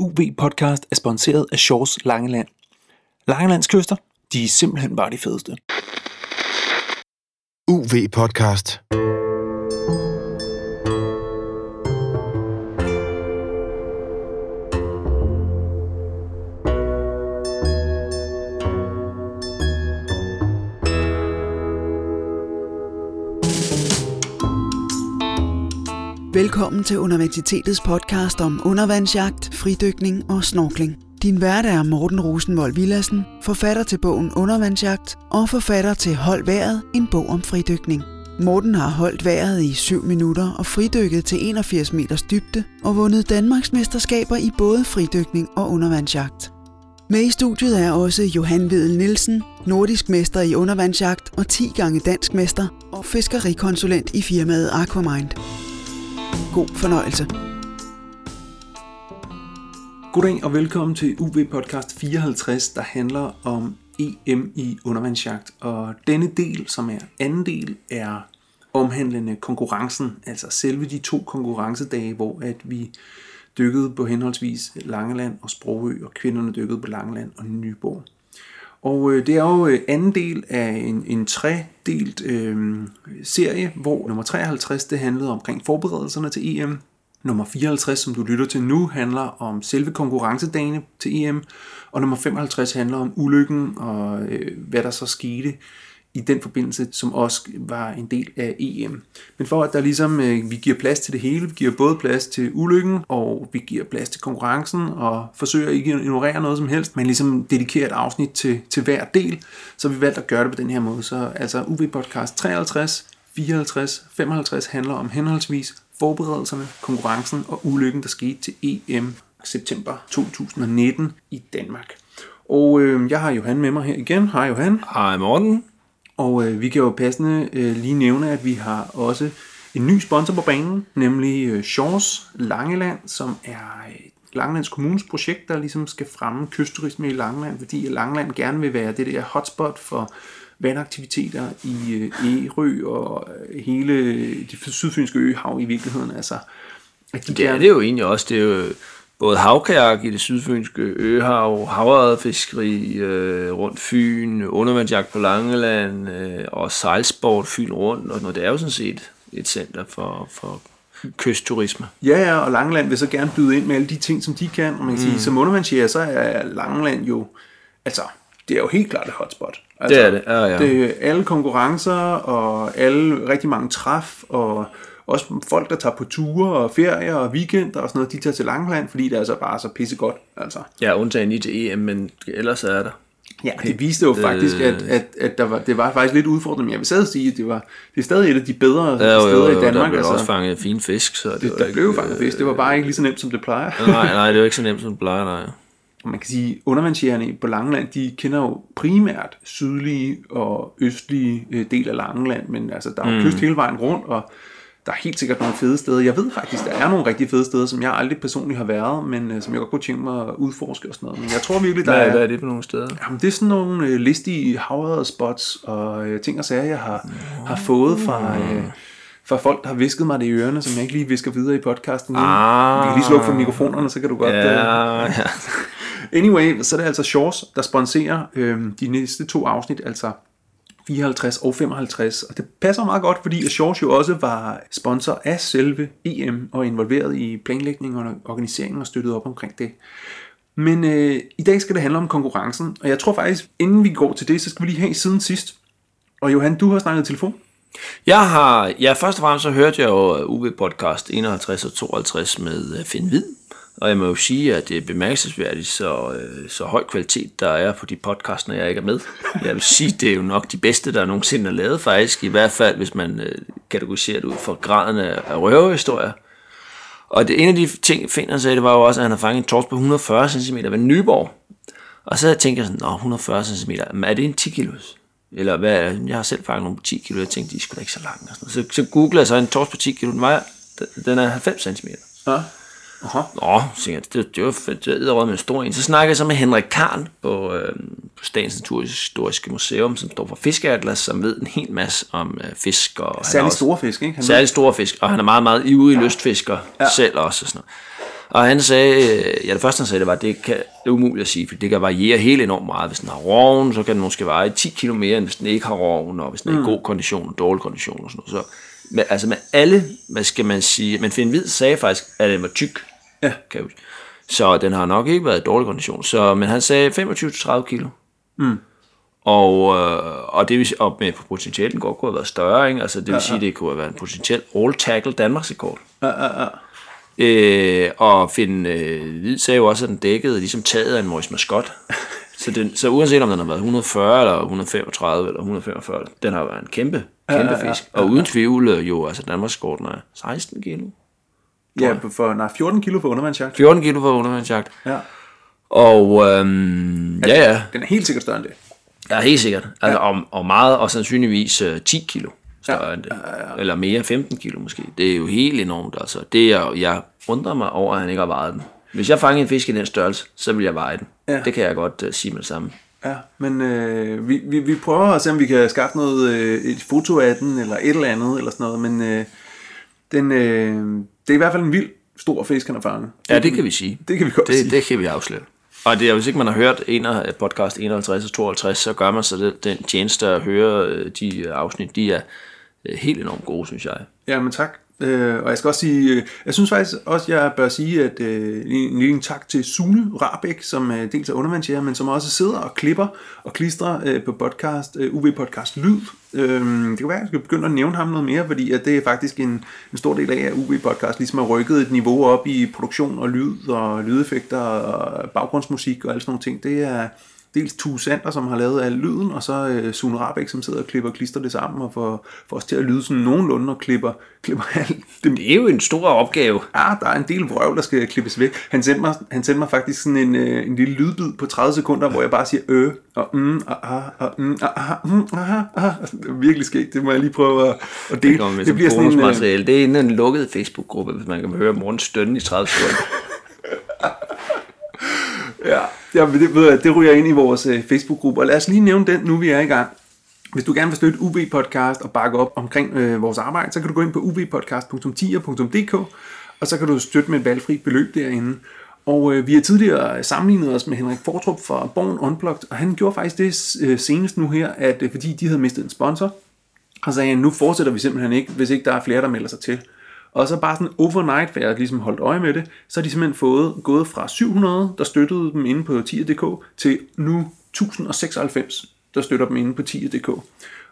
UV-podcast er sponsoreret af Shores Langeland. Langelands kyster, de er simpelthen bare de fedeste. UV Velkommen til Universitetets podcast om undervandsjagt, fridykning og snorkling. Din vært er Morten Rosenvold Villassen, forfatter til bogen Undervandsjagt og forfatter til Hold vejret, en bog om fridykning. Morten har holdt vejret i 7 minutter og fridykket til 81 meters dybde og vundet Danmarks mesterskaber i både fridykning og undervandsjagt. Med i studiet er også Johan Vedel Nielsen, nordisk mester i undervandsjagt og 10 gange dansk mester og fiskerikonsulent i firmaet Aquamind. God fornøjelse. Goddag og velkommen til UV Podcast 54, der handler om EM i undervandsjagt. Og denne del, som er anden del, er omhandlende konkurrencen, altså selve de to konkurrencedage, hvor at vi dykkede på henholdsvis Langeland og Sprogø, og kvinderne dykkede på Langeland og Nyborg. Og øh, det er jo øh, anden del af en, en tredelt øh, serie, hvor nummer 53 det handlede omkring forberedelserne til EM. Nummer 54, som du lytter til nu, handler om selve konkurrencedagene til EM. Og nummer 55 handler om ulykken og øh, hvad der så skete i den forbindelse, som også var en del af EM. Men for at der ligesom, øh, vi giver plads til det hele, vi giver både plads til ulykken, og vi giver plads til konkurrencen, og forsøger ikke at ignorere noget som helst, men ligesom dedikerer et afsnit til, til hver del, så vi valgt at gøre det på den her måde. Så altså UV Podcast 53, 54, 55 handler om henholdsvis forberedelserne, konkurrencen og ulykken, der skete til EM september 2019 i Danmark. Og øh, jeg har Johan med mig her igen. Hej Johan. Hej Morten. Og øh, vi kan jo passende øh, lige nævne, at vi har også en ny sponsor på banen, nemlig øh, Shores Langeland, som er et Langelands Kommunes projekt, der ligesom skal fremme kystturisme i Langeland, fordi Langeland gerne vil være det der hotspot for vandaktiviteter i øh, Ærø og øh, hele det sydfynske øhav i virkeligheden. Altså, at de det er det jo egentlig også. Det er jo både havkajak i det sydfynske øhav, havredfiskeri øh, rundt Fyn, undervandsjagt på Langeland øh, og sejlsport Fyn rundt. Og noget. det er jo sådan set et center for, for kystturisme. Ja, ja, og Langeland vil så gerne byde ind med alle de ting, som de kan. Og man kan mm. sige, som undervandsjæger, så er Langeland jo, altså, det er jo helt klart et hotspot. Altså, det er det, ja, ja. Det er alle konkurrencer, og alle rigtig mange træf, og også folk, der tager på ture og ferier og weekender og sådan noget, de tager til Langeland, fordi det er altså bare så pissegodt. Altså. Ja, undtagen lige til EM, men ellers er der. Ja, det viste jo faktisk, at, at, at der var, det var faktisk lidt udfordrende, men jeg vil stadig sige, at det, var, det er stadig et af de bedre ja, jo, steder jo, jo, i Danmark. Der blev altså. også fanget fine fisk. Så det, det der blev jo fanget fisk, det var bare ikke lige så nemt, som det plejer. nej, nej, det var ikke så nemt, som det plejer, nej. Man kan sige, undervandsjægerne på Langeland, de kender jo primært sydlige og østlige øh, del af Langeland, men altså, der er mm. kyst hele vejen rundt, og der er helt sikkert nogle fede steder. Jeg ved faktisk, der er nogle rigtig fede steder, som jeg aldrig personligt har været, men uh, som jeg godt kunne tænke mig at udforske og sådan noget. Men jeg tror virkelig, der hvad, er... Hvad er det for nogle steder? Jamen, det er sådan nogle uh, listige havrede spots og uh, ting og sager, jeg har, oh. har fået fra... Uh, fra folk, der har visket mig det i ørerne, som jeg ikke lige visker videre i podcasten. Ah. Vi kan lige slukke for mikrofonerne, så kan du godt... Ja, uh... ja. anyway, så er det altså Shores, der sponserer øh, de næste to afsnit, altså 54 og 55. Og det passer meget godt, fordi Shores jo også var sponsor af selve EM og involveret i planlægningen og organiseringen og støttet op omkring det. Men øh, i dag skal det handle om konkurrencen, og jeg tror faktisk, inden vi går til det, så skal vi lige have siden sidst. Og Johan, du har snakket telefon. Jeg har, ja, først og fremmest så hørte jeg jo UB podcast 51 og 52 med øh, Finn Hvid, og jeg må jo sige, at det er bemærkelsesværdigt, så, øh, så høj kvalitet, der er på de podcasts, når jeg ikke er med. Jeg vil sige, det er jo nok de bedste, der nogensinde er lavet faktisk, i hvert fald hvis man øh, kategoriserer det ud fra graden af, røverhistorier. Og det, en af de ting, Finder sagde, det var jo også, at han har fanget en torsk på 140 cm ved Nyborg. Og så tænkte jeg sådan, Nå, 140 cm, men er det en 10 kilos? Eller hvad, jeg har selv fanget nogle på 10 kilo, jeg tænkte, de skulle da ikke så langt. Og sådan Så, så googlede jeg så en torsk på 10 kilo, den, den er 90 cm. Ja. Aha. Nå, så jeg, det, det var fedt, det var med en stor en. Så snakkede jeg så med Henrik Karl på, øh, på Statens Naturhistoriske Museum, som står for Fiskeatlas, som ved en hel masse om øh, fisk. Og særligt store fisk, ikke? Han særligt store fisk, og han er meget, meget ivrig ja. lystfisker ja. selv også. Og sådan noget. Og han sagde, øh, ja det første han sagde, det var, det, kan, det er umuligt at sige, for det kan variere helt enormt meget. Hvis den har roven, så kan den måske veje 10 km mere, end hvis den ikke har roven, og hvis den er i god kondition og dårlig kondition og sådan noget. Så, med, altså med alle, hvad skal man sige, men Finn Hvid sagde faktisk, at den var tyk. Ja. Huske. Så den har nok ikke været i dårlig kondition. Så, men han sagde 25-30 kilo. Mm. Og, øh, og det vil og med potentielt den godt kunne have været større, ikke? Altså det vil ja, sige, det kunne have været en potentiel all-tackle Danmarks rekord. Ja, ja, ja. Øh, og Finn øh, Hvid sagde jo også, at den dækkede ligesom taget af en Maurice Mascot. så, den, så uanset om den har været 140 eller 135 eller 145, den har været en kæmpe, kæmpe ja, ja, fisk. Og uden tvivl øh, jo, altså Danmarks rekord er 16 kilo. Ja, for, nej, 14 kilo for undervandsjagt. 14 kilo for undervandsjagt. Ja. Og øhm, ja, ja, Den er helt sikkert større end det. ja, helt sikkert. Altså, og, og meget, og sandsynligvis øh, 10 kilo større Ja, end det. Eller mere, 15 kilo måske. Det er jo helt enormt, altså. Det er, jeg undrer mig over, at han ikke har vejet den. Hvis jeg fangede en fisk i den størrelse, så vil jeg veje den. Ja. Det kan jeg godt uh, sige med det samme. Ja, men øh, vi, vi, vi prøver at se, om vi kan skaffe noget, øh, et foto af den, eller et eller andet, eller sådan noget, men øh, den, øh, det er i hvert fald en vild stor fisk, han har fanget. Ja, det kan vi sige. Det kan vi godt det, sige. Det kan vi afsløre. Og det er, hvis ikke man har hørt en af podcast 51 og 52, så gør man så den tjeneste at høre øh, de øh, afsnit. De er øh, helt enormt gode, synes jeg. Ja, men tak. Øh, og jeg skal også sige, øh, jeg synes faktisk også, jeg bør sige, at øh, en lille tak til Sune Rabeck, som øh, dels er undervandsjæger, men som også sidder og klipper og klistrer øh, på podcast, øh, UV Podcast Lyd. Øh, det kan være, at jeg skal begynde at nævne ham noget mere, fordi at det er faktisk en, en stor del af, at UV Podcast ligesom har rykket et niveau op i produktion og lyd og lydeffekter og baggrundsmusik og alle sådan nogle ting. Det er dels Tue Sander, som har lavet al lyden, og så øh, Sune Rabeck, som sidder og klipper og klister det sammen og får, får os til at lyde sådan nogenlunde og klipper, klipper alt det Det er jo en stor opgave. Ja, der er en del vrøvl, der skal klippes væk. Han sendte mig, han sendte mig faktisk sådan en, øh, en lille lydbid på 30 sekunder, hvor jeg bare siger øh, og mm, og ah, og mm, og ah, mm, ah, ah. Virkelig skægt. Det må jeg lige prøve at, at dele. Det, Det bliver sådan en... Øh. Det er inde i en lukket Facebook-gruppe, hvis man kan høre Morgens stønne i 30 sekunder. ja, ja men det, ved jeg, det ryger ind i vores øh, Facebook-gruppe. Og lad os lige nævne den, nu vi er i gang. Hvis du gerne vil støtte UB Podcast og bakke op omkring øh, vores arbejde, så kan du gå ind på ubpodcast.10.dk, og så kan du støtte med et valgfri beløb derinde. Og øh, vi har tidligere sammenlignet os med Henrik Fortrup fra Born Unplugged, og han gjorde faktisk det øh, senest nu her, at øh, fordi de havde mistet en sponsor, og sagde, nu fortsætter vi simpelthen ikke, hvis ikke der er flere, der melder sig til. Og så bare sådan overnight, for jeg ligesom holdt øje med det, så har de simpelthen fået, gået fra 700, der støttede dem inde på 10.dk, til nu 1096, der støtter dem inde på 10.dk.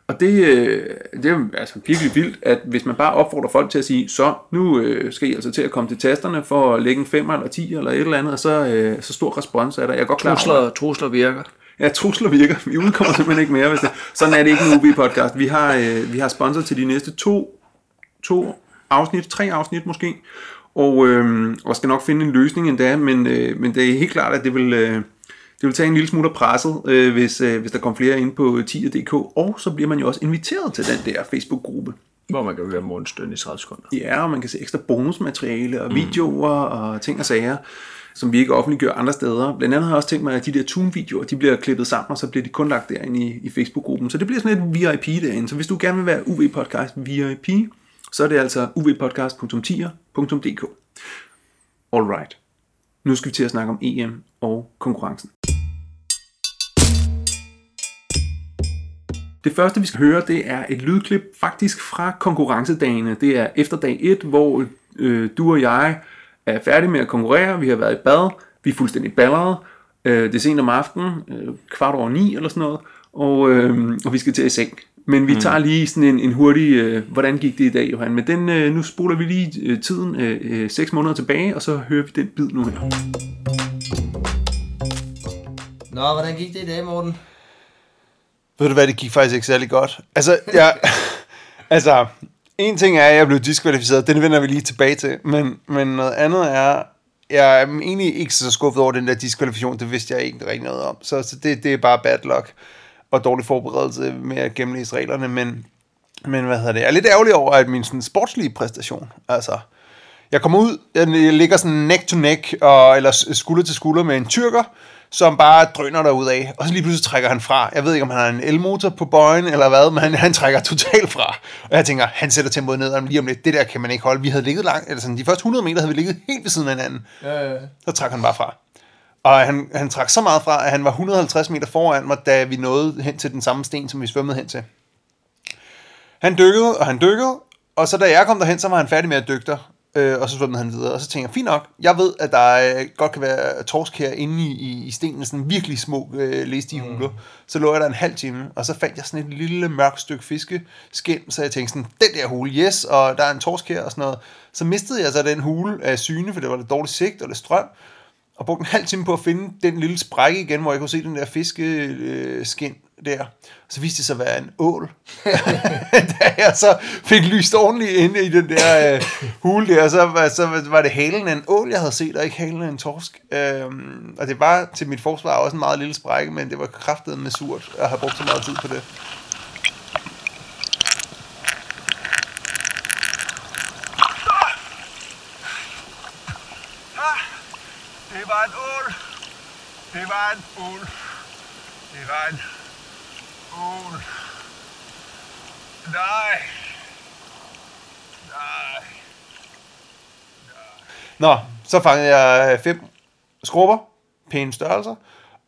Og det, øh, det er altså virkelig vildt, at hvis man bare opfordrer folk til at sige, så nu øh, skal I altså til at komme til tasterne for at lægge en 5 eller 10 eller et eller andet, og så, øh, så stor respons er der. Jeg er godt klar over, Trusler, trusler virker. Ja, trusler virker. Vi udkommer simpelthen ikke mere. Hvis det. Sådan er det ikke en UB-podcast. Vi har, øh, vi har sponsor til de næste to, to afsnit, tre afsnit måske, og, øh, og skal nok finde en løsning endda, men, øh, men det er helt klart, at det vil, øh, det vil tage en lille smule af presset, øh, hvis, øh, hvis der kommer flere ind på 10.dk, og så bliver man jo også inviteret til den der Facebook-gruppe. Hvor man kan høre Morgens i 30 sekunder. Ja, og man kan se ekstra bonusmateriale og videoer og ting og sager, som vi ikke offentliggør andre steder. Blandt andet har jeg også tænkt mig, at de der Tune-videoer, de bliver klippet sammen, og så bliver de kun lagt derinde i, i Facebook-gruppen. Så det bliver sådan et VIP derinde. Så hvis du gerne vil være UV Podcast VIP, så er det altså uvpodcast.10.dk. Alright. Nu skal vi til at snakke om EM og konkurrencen. Det første, vi skal høre, det er et lydklip faktisk fra konkurrencedagene. Det er efter dag 1, hvor øh, du og jeg er færdige med at konkurrere. Vi har været i bad. Vi er fuldstændig ballerede. Øh, det er sent om aftenen, øh, kvart over ni eller sådan noget. Og, øh, og vi skal til i seng. Men vi tager lige sådan en, en hurtig, øh, hvordan gik det i dag, Johan? Men den, øh, nu spoler vi lige øh, tiden øh, øh, 6 måneder tilbage, og så hører vi den bid nu her. Nå, hvordan gik det i dag, Morten? Ved du hvad, det gik faktisk ikke særlig godt. Altså, jeg, altså en ting er, at jeg blev diskvalificeret, den vender vi lige tilbage til, men, men noget andet er, jeg er egentlig ikke så skuffet over den der diskvalifikation, det vidste jeg ikke rigtig noget om. Så, så det, det er bare bad luck og dårlig forberedelse med at gennemlæse reglerne, men, men hvad hedder det, jeg er lidt ærgerlig over, at min sådan, sportslige præstation, altså, Jeg kommer ud, jeg ligger sådan neck to neck, og, eller skulder til skulder med en tyrker, som bare drøner derud af, og så lige pludselig trækker han fra. Jeg ved ikke, om han har en elmotor på bøjen eller hvad, men han, han trækker totalt fra. Og jeg tænker, han sætter tempoet ned, og lige om lidt, det der kan man ikke holde. Vi havde ligget langt, eller sådan, de første 100 meter havde vi ligget helt ved siden af hinanden. Ja, ja. Så trak han bare fra. Og han, han trak så meget fra, at han var 150 meter foran mig, da vi nåede hen til den samme sten, som vi svømmede hen til. Han dykkede, og han dykkede, og så da jeg kom derhen, så var han færdig med at dykke der, øh, og så svømmede han videre. Og så tænkte jeg, fint nok, jeg ved, at der er, godt kan være torsk her inde i, i, i stenen, sådan virkelig små øh, læstige huler. Mm. Så lå jeg der en halv time, og så fandt jeg sådan et lille mørkt stykke fiskeskin, så jeg tænkte sådan, den der hule, yes, og der er en torsk her og sådan noget. Så mistede jeg så den hule af syne, for det var lidt dårligt sigt og lidt strøm, og brugte en halv time på at finde den lille sprække igen, hvor jeg kunne se den der fiskeskin der. Så viste det sig at være en ål. da jeg så fik lyst ordentligt inde i den der øh, hule der, så, var- så var det halen af en ål, jeg havde set, og ikke halen af en torsk. Øhm, og det var til mit forsvar også en meget lille sprække, men det var kraftet med surt at have brugt så meget tid på det. Det var en ål. Det var en ål. Det var en ål. Nej. Nej. Nå, så fangede jeg øh, fem skrubber, pæne størrelser,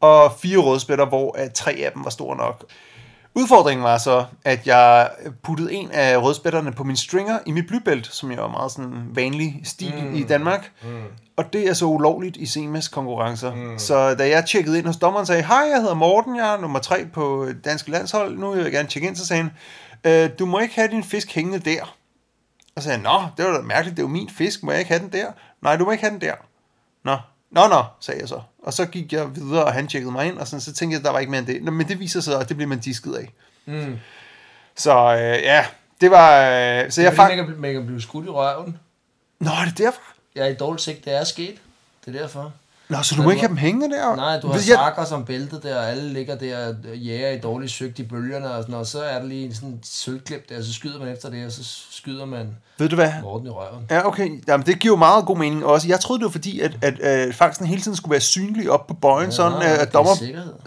og fire rødspætter, hvor at tre af dem var store nok. Udfordringen var så, at jeg puttede en af rødspætterne på min stringer i mit blybælt, som jo er meget sådan vanlig stil mm. i Danmark. Mm. Og det er så ulovligt i CMAs konkurrencer. Mm. Så da jeg tjekkede ind hos dommeren sagde, hej, jeg hedder Morten, jeg er nummer tre på det danske landshold, nu vil jeg gerne tjekke ind, så sagde han, øh, du må ikke have din fisk hængende der. Og så sagde jeg, nå, det var da mærkeligt, det er jo min fisk, må jeg ikke have den der? Nej, du må ikke have den der. Nå, nå, nå, sagde jeg så. Og så gik jeg videre, og han tjekkede mig ind, og sådan, så tænkte jeg, der var ikke mere end det. Nå, men det viser sig, at det bliver man disket af. Mm. Så øh, ja, det var... Øh, så jeg er kan, man kan blive skudt i røven. Nå, er det derfor? Jeg er i dårligt sigt, det er sket. Det er derfor. Nå, så du må ikke have dem hængende der? Nej, du har jeg- sakker som bælte der, og alle ligger der og jæger i dårligt sygt i bølgerne og sådan noget. Så er der lige sådan en sølvklip der, og så skyder man efter det, og så skyder man Ved du hvad? Morten i røven. Ja, okay. Jamen, det giver jo meget god mening også. Jeg troede, det var fordi, at, at, at fangsten hele tiden skulle være synlig op på bøjen, ja, sådan nej, at, det er dommer,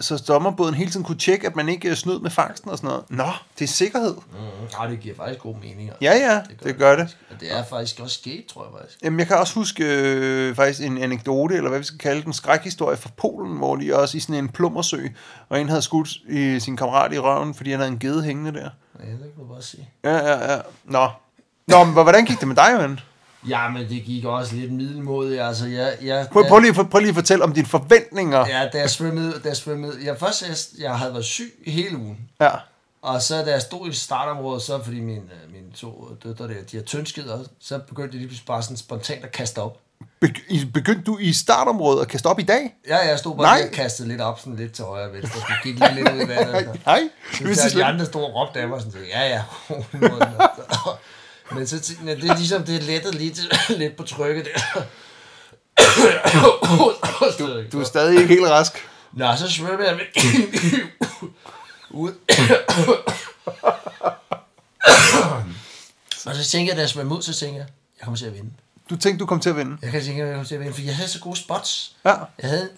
så dommerbåden hele tiden kunne tjekke, at man ikke øh, snød med fangsten og sådan noget. Nå, det er sikkerhed. Mm, ja, det giver faktisk god mening. altså. Ja, ja, det gør det. faktisk. Og det er faktisk også sket, tror jeg faktisk. Jamen, jeg kan også huske øh, faktisk en anekdote, eller hvad vi skal kalde den, skrækhistorie fra Polen, hvor de også i sådan en plummersø, og en havde skudt i sin kammerat i røven, fordi han havde en gede hængende der. Ja, det kan du bare sige. Ja, ja, ja. Nå. Nå, men hvordan gik det med dig, Johan? Ja, men det gik også lidt middelmodigt. Altså, jeg, jeg, Prøv, prøv, lige, prøv lige at fortælle om dine forventninger. Ja, da jeg svømmede, da jeg svømmede, jeg først, jeg, jeg havde været syg hele ugen. Ja. Og så da jeg stod i startområdet, så fordi mine, øh, mine to døtre der, de har tyndskider, så begyndte de lige pludselig bare sådan spontant at kaste op. Begyndte du i startområdet at kaste op i dag? Ja, jeg stod bare Nej. og kastede lidt op, sådan lidt til højre og venstre, så gik lige lidt ud i vandet. Nej, Så jeg der, de andre stod og råbte af mig sådan, ja ja. Men så jeg, det er ligesom, det lettede lige til, lidt på trykket der. du, Du er stadig ikke helt rask. Nå, så svømmede jeg med ud. og så tænkte jeg, da jeg svømmede ud, så tænkte jeg, jeg kommer til at vinde. Du tænkte, du kom til at vinde. Jeg kan tænke, jeg kommer til at vinde, for jeg havde så gode spots. Ja. Jeg havde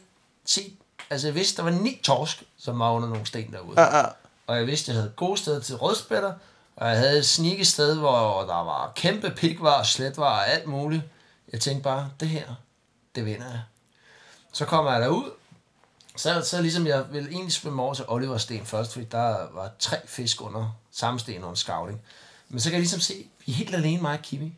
set, altså jeg vidste, der var ni torsk, som var under nogle sten derude. Ja, ja. Og jeg vidste, jeg havde gode steder til rødspætter, og jeg havde et sneaky sted, hvor der var kæmpe pikvar, sletvar og alt muligt. Jeg tænkte bare, det her, det vinder jeg. Så kommer jeg derud, så, så ligesom jeg ville egentlig svømme over til Oliver Sten først, fordi der var tre fisk under samme sten under scouting. Men så kan jeg ligesom se, vi er helt alene, mig og Kimi,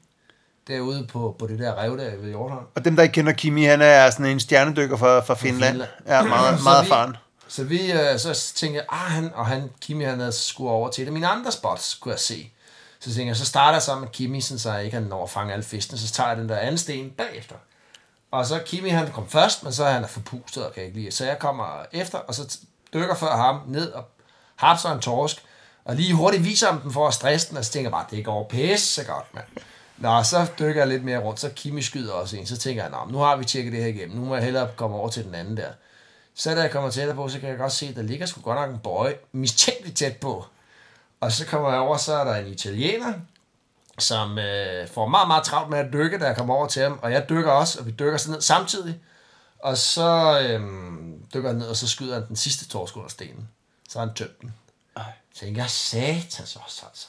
derude på, på det der rev der ved Hjortholm. Og dem, der ikke kender Kimi, han er sådan en stjernedykker fra, fra Finland. Finland. Ja, meget, meget erfaren. Så vi, øh, så tænkte jeg, ah, han, og han, Kimi, han havde skulle over til det. Mine andre spots kunne jeg se. Så tænkte jeg, så starter jeg sammen med Kimi, sådan, så jeg ikke han når at fange alle fiskene. Så tager jeg den der anden sten bagefter. Og så Kimi, han kom først, men så er han er forpustet og kan ikke lide. Så jeg kommer efter, og så dykker før ham ned og hapser en torsk. Og lige hurtigt viser ham den for at stresse den, og så tænker jeg bare, det går pisse godt, mand. Nå, så dykker jeg lidt mere rundt, så Kimi skyder også en. Så tænker jeg, nu har vi tjekket det her igennem. Nu må jeg hellere komme over til den anden der. Så da jeg kommer tættere på, så kan jeg godt se, at der ligger sgu godt nok en bøje mistænkeligt tæt på. Og så kommer jeg over, så er der en italiener, som øh, får meget, meget travlt med at dykke, da jeg kommer over til ham, og jeg dykker også, og vi dykker sådan ned samtidig, og så øh, dykker han ned, og så skyder han den sidste torsk under stenen. Så har han tømt den. Så tænker jeg, satans også, altså.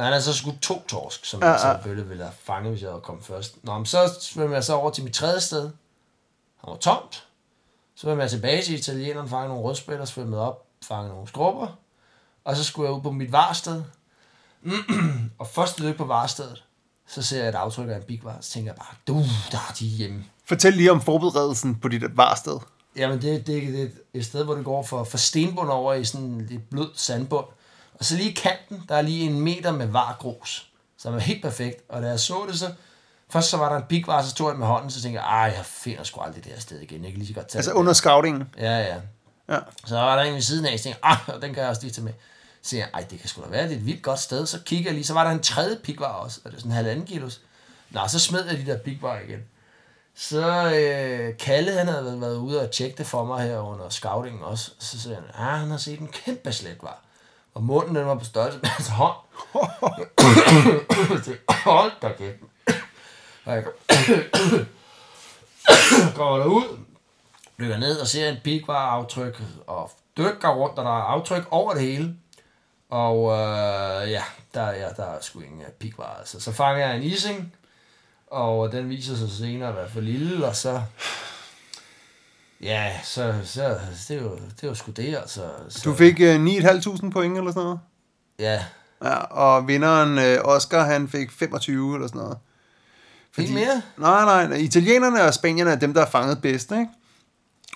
Han har så skudt to torsk, som jeg selvfølgelig ville have fanget, hvis jeg havde kommet først. Nå, men så svømmer jeg så over til mit tredje sted. Han var tomt. Så svømmer jeg tilbage til italieneren, fanger nogle rødspætter, svømmede op, fanger nogle skrubber. Og så skulle jeg ud på mit varsted. og første lykke på varstedet, så ser jeg et aftryk af en big var, så tænker jeg bare, du, der er de hjemme. Fortæl lige om forberedelsen på dit varsted. Jamen, det, det, det er et sted, hvor det går fra, fra stenbund over i sådan lidt blød sandbund. Og så lige i kanten, der er lige en meter med vargrus, som er helt perfekt. Og da jeg så det, så... Først så var der en bigvar, så tog jeg med hånden, så tænkte jeg, ej, jeg finder sgu aldrig det her sted igen. Jeg kan lige så godt tage Altså det under scouting. Ja, ja. Ja. Så var der en ved siden af, så tænkte jeg, ah, den kan jeg også lige tage med. Så tænkte jeg, ej, det kan sgu da være, det er et vildt godt sted. Så kigger jeg lige, så var der en tredje pigvar også, og det er sådan en halvanden kilos. Nå, så smed jeg de der pigvar igen. Så øh, Kalle, han havde været- været ude og tjekke det for mig her under scoutingen også. Så siger han, ah, han har set en kæmpe sletvar. Og munden, den var på størrelse med hans hånd. Hold da kæft. Og jeg kommer derud, dykker ned og ser en pigvar aftryk og dykker rundt, og der er aftryk over det hele. Og øh, ja, der, ja, der er sgu ingen pigvar. Altså. Så fanger jeg en ising, og den viser sig senere at være for lille, og så... Ja, så, så det, jo, det jo sgu det, altså. Så, Du fik øh, 9.500 point eller sådan noget. Ja, Ja, og vinderen øh, Oscar, han fik 25 eller sådan noget. Ikke mere? Nej, nej, nej. Italienerne og spanierne er dem, der har fanget bedst, ikke?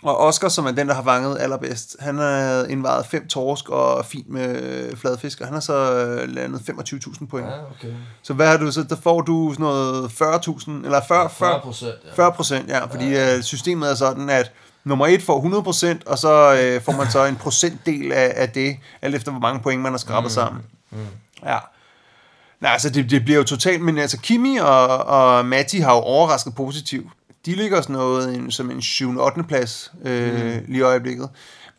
Og Oscar, som er den, der har fanget allerbedst, han har indvejet fem torsk og fint med øh, fladfisk, og han har så øh, landet 25.000 point. Ja. ja okay. Så hvad har du så? Der får du sådan noget 40.000, eller 40, 40 40, procent, ja. 40 procent, ja, fordi øh, systemet er sådan, at nummer et får 100 procent, og så øh, får man så en procentdel af, af det, alt efter hvor mange point man har skrabet mm. sammen. Mm. Ja. Nej, altså det, det bliver jo totalt, men altså Kimi og, og Matti har jo overrasket positivt. De ligger sådan noget en, som en 7. 8. plads øh, mm. lige i øjeblikket.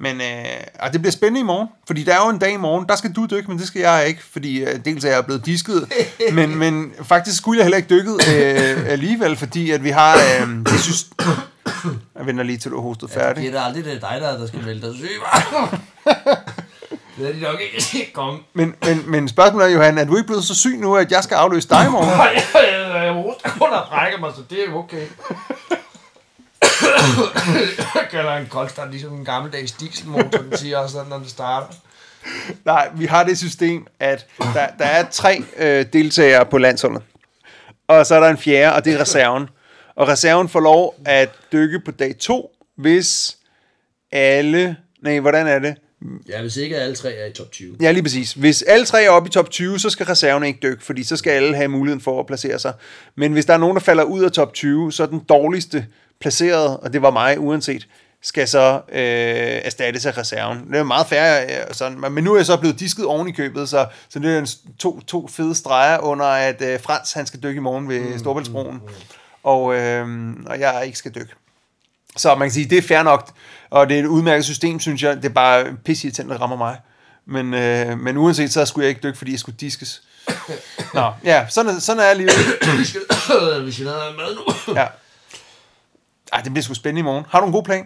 Men øh, og det bliver spændende i morgen, fordi der er jo en dag i morgen, der skal du dykke, men det skal jeg ikke, fordi øh, dels er jeg blevet disket, men, men faktisk skulle jeg heller ikke dykket øh, alligevel, fordi at vi har, øh, jeg synes, jeg venter lige til du har hostet færdig. Det er da aldrig det er dig, der, der skal melde dig syg? Det er de nok ikke komme. Men, men, men spørgsmålet er, Johan, er du ikke blevet så syg nu, at jeg skal afløse dig i morgen? Nej, jeg, jeg, hoster kun at brække mig, så det er okay. jeg kalder en koldstart ligesom en gammeldags dieselmotor, den siger også sådan, når den starter. Nej, vi har det system, at der, der er tre øh, deltagere på landsholdet. Og så er der en fjerde, og det er reserven. Og reserven får lov at dykke på dag to, hvis alle... Nej, hvordan er det? Ja, hvis ikke alle tre er i top 20. Ja, lige præcis. Hvis alle tre er oppe i top 20, så skal reserven ikke dykke, fordi så skal alle have muligheden for at placere sig. Men hvis der er nogen, der falder ud af top 20, så er den dårligste placeret, og det var mig uanset, skal så øh, erstattes af reserven. Det er meget fair, øh, sådan, men nu er jeg så blevet disket oven i købet, så, så det er en, to, to fede streger under, at øh, Frans han skal dykke i morgen ved mm, Storbæltsbroen, mm, mm. Og, øh, og jeg ikke skal dykke. Så man kan sige, det er fair nok, og det er et udmærket system, synes jeg. Det er bare pissirriterende, der rammer mig. Men, øh, men uanset, så skulle jeg ikke dykke, fordi jeg skulle diskes. Nå, ja, sådan er, sådan er livet. Vi skal, vi skal have mad nu. Ja. Ej, det bliver sgu spændende i morgen. Har du en god plan?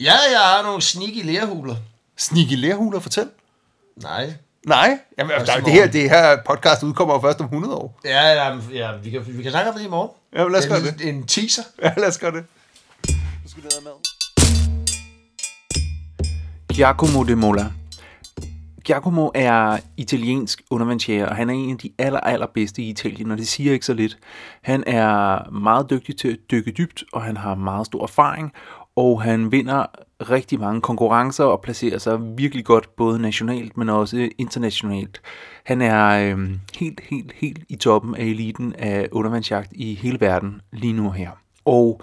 Ja, jeg har nogle sneaky lærhuler. Sneaky lærhuler, fortæl. Nej. Nej, Jamen, i det, her, det her podcast udkommer jo først om 100 år. Ja, ja, ja vi, kan, vi kan snakke om det i morgen. Ja, lad os gøre en, det. En teaser. Ja, lad os gøre det. Nu skal vi ned med. Giacomo de Mola. Giacomo er italiensk undervandsjæger, og han er en af de aller, allerbedste i Italien, og det siger ikke så lidt. Han er meget dygtig til at dykke dybt, og han har meget stor erfaring, og han vinder rigtig mange konkurrencer og placerer sig virkelig godt, både nationalt, men også internationalt. Han er øh, helt, helt, helt i toppen af eliten af undervandsjagt i hele verden lige nu her. Og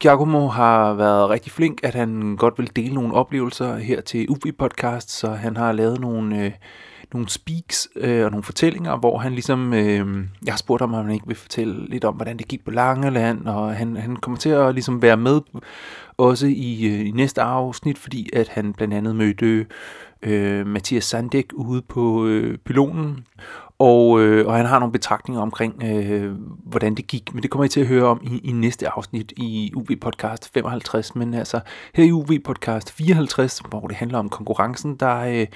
Giacomo har været rigtig flink, at han godt vil dele nogle oplevelser her til UV Podcast, så han har lavet nogle, øh, nogle speaks øh, og nogle fortællinger, hvor han ligesom, øh, jeg har spurgt ham, om han ikke vil fortælle lidt om, hvordan det gik på Langeland, og han, han kommer til at ligesom være med også i, øh, i næste afsnit, fordi at han blandt andet mødte øh, Mathias Sandek ude på øh, pylonen, Og, øh, og han har nogle betragtninger omkring, øh, hvordan det gik. Men det kommer I til at høre om i, i næste afsnit i UV Podcast 55. Men altså her i UV Podcast 54, hvor det handler om konkurrencen, der øh,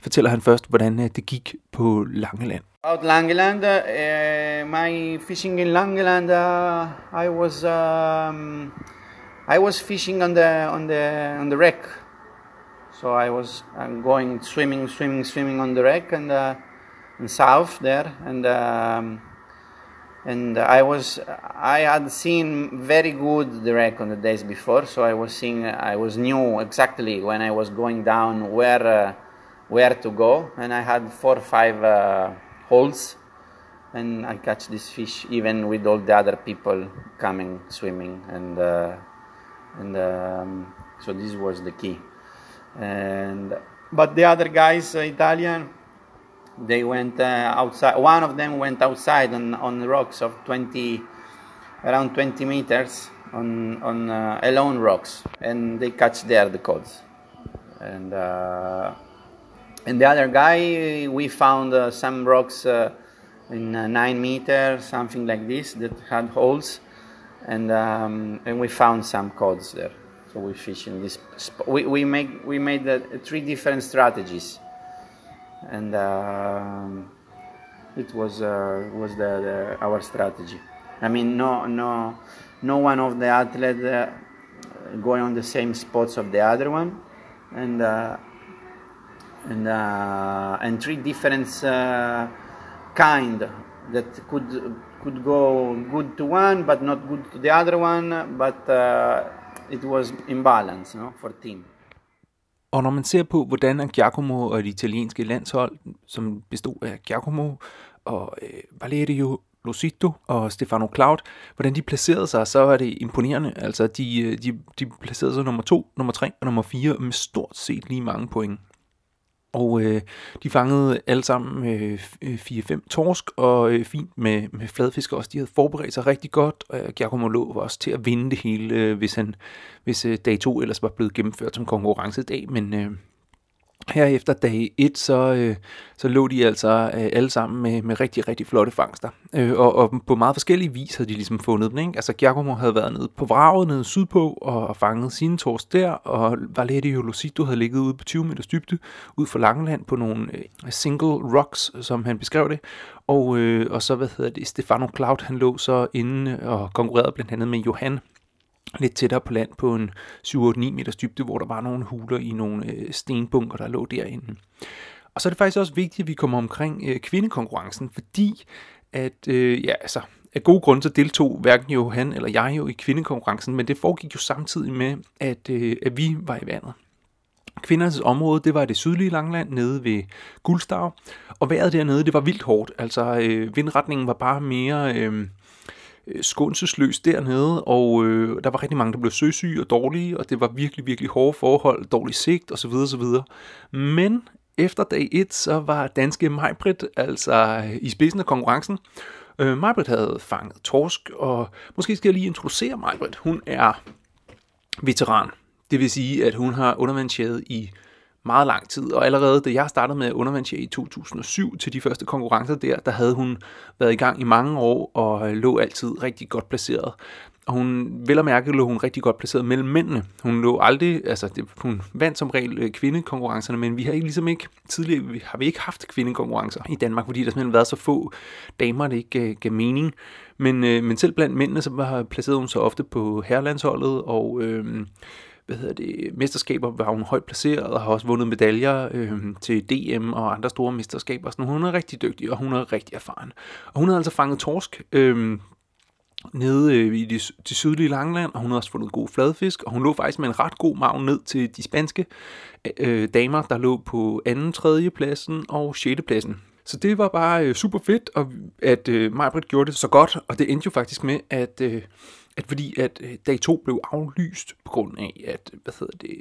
fortæller han først, hvordan øh, det gik på Langeland. About Langeland, uh, my fishing in Langeland, uh, I was um, I was fishing on the on the on the wreck. So I was going swimming, swimming, swimming on the wreck and uh, south there, and um, and I was I had seen very good the wreck on the days before. So I was seeing I was knew exactly when I was going down where uh, where to go, and I had four or five uh, holes and I catch this fish even with all the other people coming swimming and uh, and um, so this was the key. And but the other guys uh, Italian they went uh, outside one of them went outside on on rocks of 20 around 20 meters on on uh, alone rocks. And they catch there the codes. And uh, and the other guy we found uh, some rocks uh, in uh, nine meters something like this that had holes and um, and we found some codes there. So we fish in this we, we make we made uh, three different strategies. And um, it was uh, was the, the, our strategy. I mean no no no one of the athletes uh, going on the same spots of the other one. And uh, and uh, and three different uh, kind that could could go good to one but not good to the other one but uh, it was imbalance no for team Og når man ser på, hvordan Giacomo og det italienske landshold, som bestod af Giacomo og øh, Valerio Losito og Stefano Cloud, hvordan de placerede sig, så er det imponerende. Altså, de, øh, de, de placerede sig nummer 2, nummer 3 og nummer 4 med stort set lige mange point. Og øh, de fangede alle sammen øh, 4-5 øh, torsk, og øh, fint med, med fladfisk også. De havde forberedt sig rigtig godt, og øh, Giacomo lå også til at vinde det hele, øh, hvis, han, hvis øh, dag 2 ellers var blevet gennemført som konkurrencedag. Men øh, her efter dag 1, så, øh, så lå de altså øh, alle sammen med, med rigtig, rigtig flotte fangster. Øh, og, og på meget forskellige vis havde de ligesom fundet dem. Ikke? Altså Giacomo havde været nede på vraget nede sydpå og, og fanget sine torsk der, og Valerio Lucito havde ligget ude på 20 meters dybde ud for Langeland på nogle øh, single rocks, som han beskrev det. Og, øh, og så, hvad hedder det, Stefano Cloud, han lå så inde og konkurrerede blandt andet med Johan lidt tættere på land på en 7-8-9 meters dybde, hvor der var nogle huler i nogle øh, stenbunker, der lå derinde. Og så er det faktisk også vigtigt, at vi kommer omkring øh, kvindekonkurrencen, fordi at, øh, ja, altså, af gode grunde så deltog hverken jo han eller jeg jo i kvindekonkurrencen, men det foregik jo samtidig med, at, øh, at vi var i vandet. Kvindernes område, det var det sydlige Langland nede ved Guldstav, og vejret dernede, det var vildt hårdt. Altså øh, vindretningen var bare mere... Øh, Øh, skånsesløs dernede, og øh, der var rigtig mange, der blev søsyge og dårlige, og det var virkelig, virkelig hårde forhold, dårlig sigt osv. osv. Men efter dag 1, så var danske Majbrit altså øh, i spidsen af konkurrencen. Øh, Majbrit havde fanget torsk, og måske skal jeg lige introducere Majbrit. Hun er veteran. Det vil sige, at hun har undervandsjæret i meget lang tid, og allerede da jeg startede med undervandsjære i 2007 til de første konkurrencer der, der havde hun været i gang i mange år og øh, lå altid rigtig godt placeret. Og hun, vel at mærke, lå hun rigtig godt placeret mellem mændene. Hun lå aldrig, altså det, hun vandt som regel øh, kvindekonkurrencerne, men vi har ikke ligesom ikke, tidligere har vi ikke haft kvindekonkurrencer i Danmark, fordi der simpelthen har været så få damer, det ikke gav, gav mening. Men, øh, men selv blandt mændene, så har placeret hun så ofte på herrelandsholdet, og øh, hvad hedder det, mesterskaber var hun højt placeret og har også vundet medaljer øh, til DM og andre store mesterskaber. Så hun er rigtig dygtig, og hun er rigtig erfaren. Og hun har altså fanget torsk øh, nede øh, i det, det sydlige Langland, og hun har også fundet god fladfisk, og hun lå faktisk med en ret god maven ned til de spanske øh, damer, der lå på anden, tredje pladsen og 6. pladsen. Så det var bare øh, super fedt, og at øh, Majbrit gjorde det så godt, og det endte jo faktisk med, at, øh, at fordi at øh, dag 2 blev aflyst på grund af, at, øh, hvad hedder det,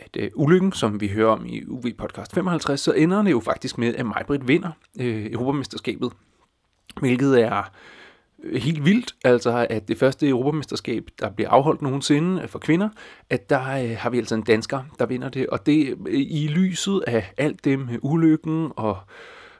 at øh, ulykken, som vi hører om i UV Podcast 55, så ender det jo faktisk med, at Majbrit vinder øh, Europamesterskabet, hvilket er øh, helt vildt, altså at det første Europamesterskab, der bliver afholdt nogensinde øh, for kvinder, at der øh, har vi altså en dansker, der vinder det, og det øh, i lyset af alt det med ulykken og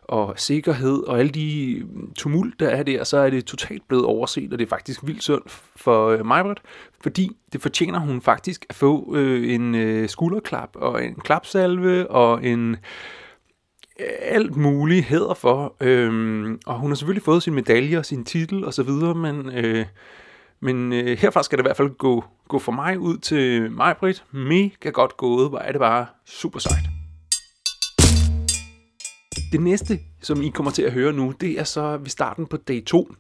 og sikkerhed og alle de mm, tumult, der er der, så er det totalt blevet overset, og det er faktisk vildt synd for øh, Majbrit, fordi det fortjener hun faktisk at få øh, en øh, skulderklap og en klapsalve og en øh, alt muligt hæder for. Øhm, og hun har selvfølgelig fået sin medalje og sin titel og så videre, men, øh, men øh, herfra skal det i hvert fald gå, gå for mig ud til mig, Britt. Mega godt gået, hvor er det bare super sejt. Det næste, som I kommer til at høre nu, det er så ved starten på dag 2,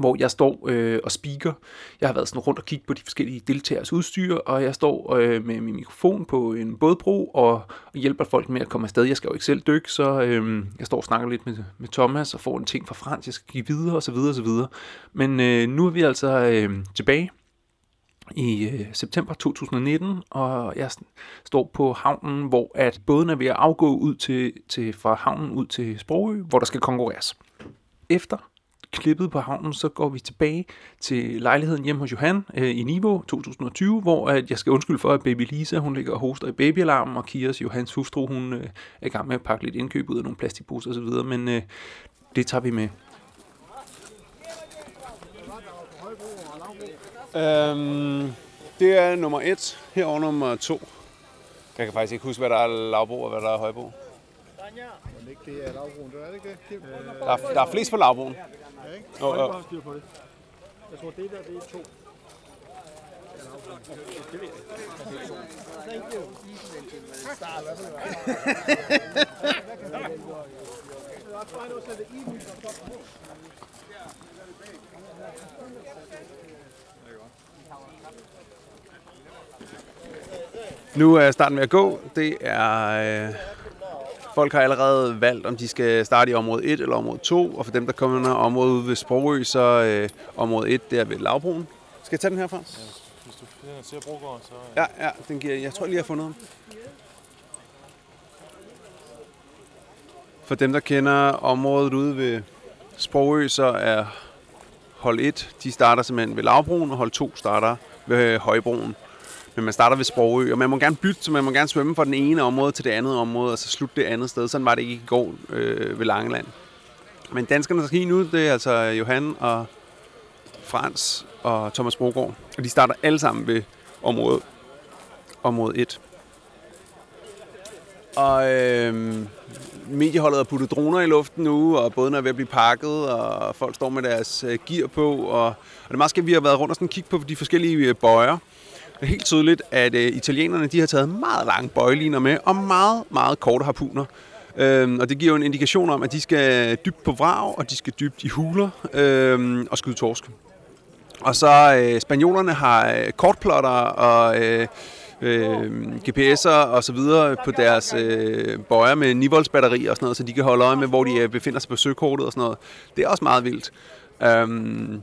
hvor jeg står øh, og speaker. Jeg har været sådan rundt og kigge på de forskellige deltagers udstyr, og jeg står øh, med min mikrofon på en bådbro og, og hjælper folk med at komme afsted. Jeg skal jo ikke selv dykke, så øh, jeg står og snakker lidt med, med Thomas og får en ting fra Frans, jeg skal give videre osv. osv. Men øh, nu er vi altså øh, tilbage i øh, september 2019, og jeg står på havnen, hvor at båden er ved at afgå ud til, til, fra havnen ud til Sprogø, hvor der skal konkurreres. Efter klippet på havnen, så går vi tilbage til lejligheden hjemme hos Johan øh, i Niveau 2020, hvor at jeg skal undskylde for, at baby Lisa, hun ligger og hoster i babyalarmen, og Kias, Johans hustru, hun øh, er i gang med at pakke lidt indkøb ud af nogle plastikposer osv., men øh, det tager vi med. Øhm, det er nummer et, herover nummer to. Jeg kan faktisk ikke huske, hvad der er lavbro og hvad der er højbro. Det er lavbroen, det er det ikke det? Der er, der er flest på lavbroen. Ja, ikke? Jo, jo. har styr på det. Jeg tror, det der, det er to. Nu er starten ved at gå. Det er... Øh, folk har allerede valgt, om de skal starte i område 1 eller område 2. Og for dem, der kommer under området ude ved Sprogø, så øh, område 1, det er ved Lavbroen. Skal jeg tage den herfra? Hvis du at bruge så... Ja, ja, den giver, jeg tror lige, jeg har fundet ham. For dem, der kender området ude ved Sprogø, så er hold 1, de starter simpelthen ved Lavbroen, og hold 2 starter ved Højbroen. Men man starter ved Sprogø, og man må gerne bytte, så man må gerne svømme fra den ene område til det andet område, og så slutte det andet sted. Sådan var det ikke i går øh, ved Langeland. Men danskerne, der skal nu, det er altså Johan og Frans og Thomas Brogaard, Og de starter alle sammen ved område, område 1. Og øh, medieholdet har puttet droner i luften nu, og båden er ved at blive pakket, og folk står med deres øh, gear på. Og, og det er meget skal vi har været rundt og sådan kigge på de forskellige øh, bøjer. Det er helt tydeligt, at øh, italienerne de har taget meget lange bøjeliner med, og meget, meget korte harpuner. Øhm, og det giver jo en indikation om, at de skal dybt på vrag, og de skal dybt i huler øhm, og skyde torsk. Og så øh, spanjolerne har øh, kortplotter og øh, øh, GPS'er og så videre på deres øh, bøjer med 9 volts batteri og sådan noget, så de kan holde øje med, hvor de øh, befinder sig på søkortet og sådan noget. Det er også meget vildt. Øhm,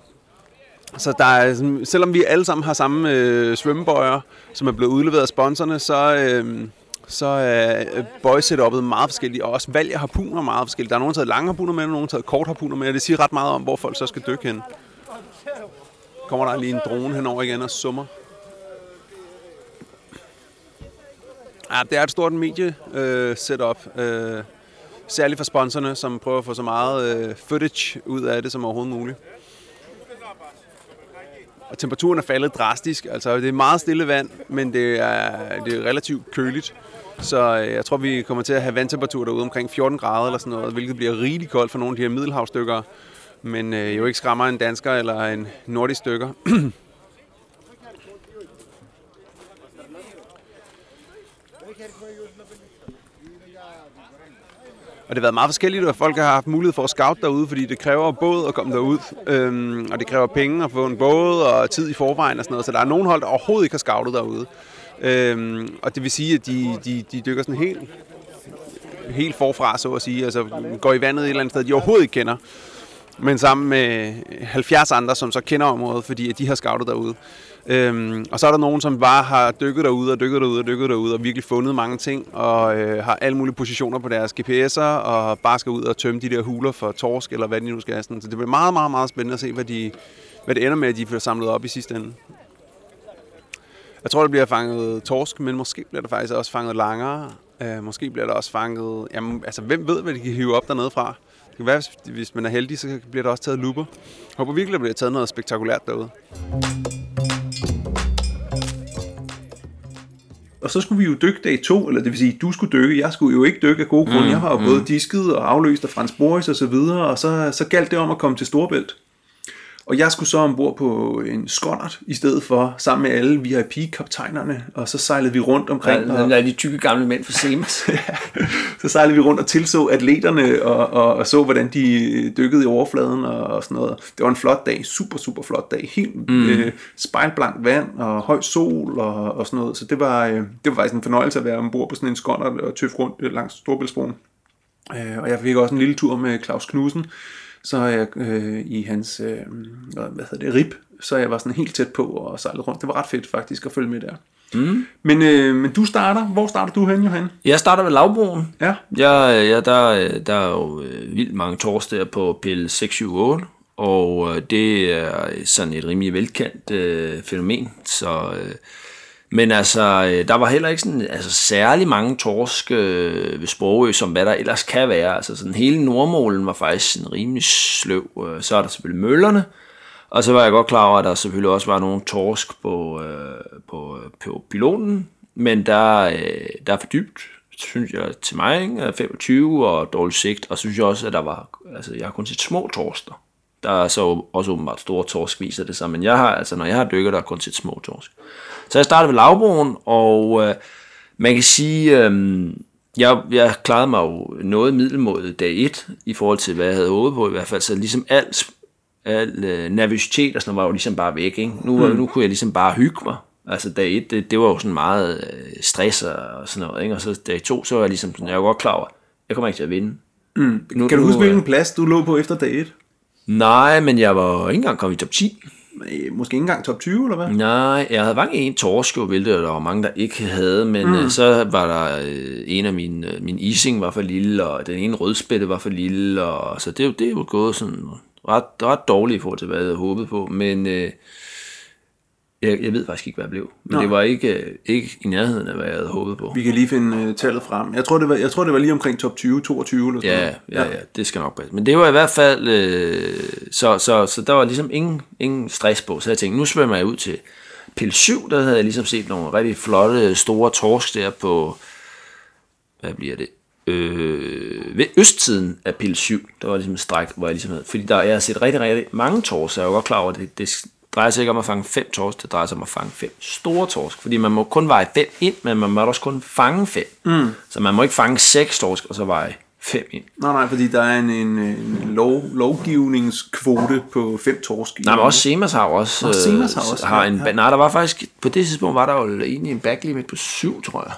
så der er, selvom vi alle sammen har samme øh, svømmebøjer, som er blevet udleveret af sponsorerne, så, øh, så er øh, bøjsetup'et meget forskelligt, og også valg af harpuner meget forskelligt. Der er nogen, der har taget lange harpuner med, og nogen, der har taget kort harpuner med, og det siger ret meget om, hvor folk så skal dykke hen. Kommer der lige en drone henover igen og summer. Ja, det er et stort medie-setup. Øh, øh, særligt for sponsorerne, som prøver at få så meget øh, footage ud af det som overhovedet muligt. Og temperaturen er faldet drastisk. Altså, det er meget stille vand, men det er, det er relativt køligt. Så øh, jeg tror, vi kommer til at have vandtemperatur derude omkring 14 grader eller sådan noget, hvilket bliver rigtig koldt for nogle af de her middelhavstykker. Men øh, jo ikke skræmmer en dansker eller en nordisk stykker. Og det har været meget forskelligt, og folk har haft mulighed for at scout derude, fordi det kræver båd at komme derud. Øhm, og det kræver penge at få en båd og tid i forvejen og sådan noget. Så der er nogen hold, der overhovedet ikke har scoutet derude. Øhm, og det vil sige, at de, de, de dykker sådan helt, helt forfra, så at sige. Altså går i vandet et eller andet sted, de overhovedet ikke kender. Men sammen med 70 andre, som så kender området, fordi at de har scoutet derude. Øhm, og så er der nogen, som bare har dykket derude og dykket derude og dykket derude og virkelig fundet mange ting og øh, har alle mulige positioner på deres GPS'er og bare skal ud og tømme de der huler for torsk eller hvad de nu skal have. Sådan. Så det bliver meget, meget, meget spændende at se, hvad, de, hvad det ender med, at de får samlet op i sidste ende. Jeg tror, det bliver fanget torsk, men måske bliver der faktisk også fanget langere. Øh, måske bliver der også fanget... Jamen, altså, hvem ved, hvad de kan hive op dernede fra? Kan være, hvis, man er heldig, så bliver der også taget luper. Jeg håber virkelig, der bliver taget noget spektakulært derude. Og så skulle vi jo dykke dag to, eller det vil sige, du skulle dykke, jeg skulle jo ikke dykke af gode grunde. Mm, jeg har jo både disket og afløst af Frans Boris og så videre, og så, så galt det om at komme til Storbælt. Og jeg skulle så ombord på en skonnert i stedet for, sammen med alle VIP-kaptajnerne, og så sejlede vi rundt omkring. Ja, og, de tykke gamle mænd fra Semas. så sejlede vi rundt og tilså atleterne, og, og, og så, hvordan de dykkede i overfladen og, og sådan noget. Det var en flot dag, super, super flot dag. Helt mm. øh, spejlblankt vand og høj sol og, og sådan noget. Så det var, øh, det var faktisk en fornøjelse at være ombord på sådan en skonnert og tøffe rundt øh, langs Storbæltsbroen. Øh, og jeg fik også en lille tur med Claus Knudsen, så er jeg øh, i hans, øh, hvad hedder det, rib, så jeg var sådan helt tæt på og sejlede rundt. Det var ret fedt faktisk at følge med der. Mm. Men, øh, men du starter, hvor starter du hen, Johan? Jeg starter ved lavbroen. Ja. Jeg, ja der, der er jo øh, vildt mange tors der på pille 678, og øh, det er sådan et rimelig velkendt øh, fænomen, så... Øh, men altså, øh, der var heller ikke sådan, altså, særlig mange torsk øh, ved Sprogø, som hvad der ellers kan være. Altså sådan hele Nordmålen var faktisk sådan rimelig sløv. Øh, så er der selvfølgelig møllerne, og så var jeg godt klar over, at der selvfølgelig også var nogle torsk på, øh, på, øh, på piloten, men der, øh, der er for dybt, synes jeg, til mig, ikke? 25 og dårlig sigt, og synes jeg også, at der var, altså jeg har kun set små torster. Der er så også åbenbart store torsk, viser det sig, men jeg har, altså når jeg har dykket, der er kun set små torsk. Så jeg startede ved lavbroen, og øh, man kan sige, øh, jeg, jeg klarede mig jo noget middelmådet dag 1, i forhold til, hvad jeg havde håbet på i hvert fald. Så ligesom alt, al øh, nervøsitet og sådan noget var jo ligesom bare væk. Ikke? Nu, mm. nu kunne jeg ligesom bare hygge mig. Altså dag 1, det, det var jo sådan meget øh, stress og sådan noget. Ikke? Og så dag 2, så var jeg ligesom sådan, jeg var godt klar over, jeg kommer ikke til at vinde. Mm. Nu- kan du huske, øh, hvilken plads du lå på efter dag 1? Nej, men jeg var ikke engang kommet i top 10. Øh, Måske ikke engang top 20, eller hvad? Nej, jeg havde mange en torsk, jo, hvilket der var mange, der ikke havde, men mm. så var der øh, en af mine, øh, min ising var for lille, og den ene rødspætte var for lille, og så det, jo- det er jo gået sådan ret, ret dårligt i forhold til, hvad jeg havde håbet på, men øh, jeg, jeg ved faktisk ikke, hvad jeg blev. Men Nej. det var ikke, øh, ikke i nærheden af, hvad jeg havde håbet på. Vi kan lige finde uh, tallet frem. Jeg tror, det var, jeg tror, det var lige omkring top 20, 22 eller sådan Ja, noget. ja, ja, det skal nok passe. Men det var i hvert fald, øh, så, så, så der var ligesom ingen, ingen stress på. Så jeg tænkte, nu svømmer jeg ud til pil 7, der havde jeg ligesom set nogle rigtig flotte, store torsk der på, hvad bliver det, øh, ved østsiden af pil 7, der var ligesom et stræk, hvor jeg ligesom havde, fordi der, jeg har set rigtig, rigtig mange torsk, så jeg var godt klar over, at det, det drejer sig ikke om at fange fem torsk, det drejer sig om at fange fem store torsk, fordi man må kun veje fem ind, men man må også kun fange fem. Mm. Så man må ikke fange seks torsk, og så veje fem ind. Nej, nej, fordi der er en, en, en lov, lovgivningskvote på fem torsk. Nej, men også Semas har også, Nå, øh, Semas har også, har ja, en, ja. Nej, der var faktisk, på det tidspunkt var der jo egentlig en backlimit på syv, tror jeg.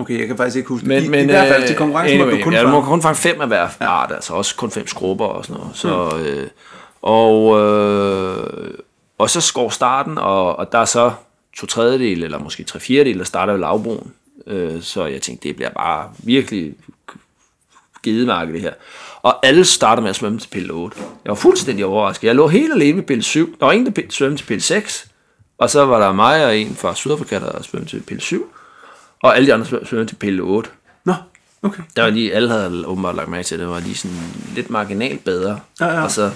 Okay, jeg kan faktisk ikke huske Men, I, men, I hvert fald øh, til konkurrencen anyway, må du kun ja, du må fange. kun fange fem af hver ja. art, altså også kun fem skrubber og sådan noget. Så, øh, og, øh, og så skår starten, og, og der er så to tredjedel, eller måske tre fjerdedel, der starter ved lavbroen. Øh, så jeg tænkte, det bliver bare virkelig gedemarked det her. Og alle starter med at svømme til pille 8. Jeg var fuldstændig overrasket. Jeg lå helt alene ved pille 7. Der var ingen, der svømmede til pille 6. Og så var der mig og en fra Sydafrika, der svømmede til pille 7. Og alle de andre svøm- svømmede til pille 8. Nå, okay. Der var lige, alle havde åbenbart lagt mærke til, at det var lige sådan lidt marginalt bedre. Ja, ja. Og så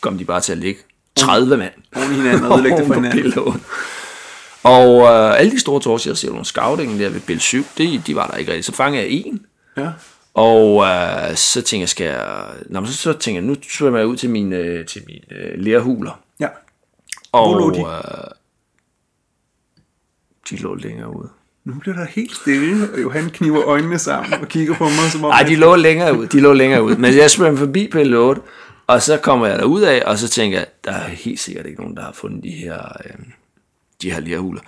kom de bare til at ligge 30 mand. Oven i hinanden og ødelægge det for hinanden. pille 8. Og øh, alle de store ser nogle scouting der ved pille 7, de, de var der ikke rigtig. Så fangede jeg en, Ja. og øh, så tænker jeg, skal jeg... Nå, men så, så tænker jeg, nu svømmer jeg ud til mine, øh, til mine øh, lærhuler. ja. Og lå de? Øh, de lå længere ude. Nu bliver der helt stille, og Johan kniver øjnene sammen og kigger på mig, som om... Nej, de lå længere ud. De lå længere ud. Men jeg svømmer forbi pille 8, og så kommer jeg derud af, og så tænker jeg, der er helt sikkert ikke nogen, der har fundet de her, øh, de her lierhuler.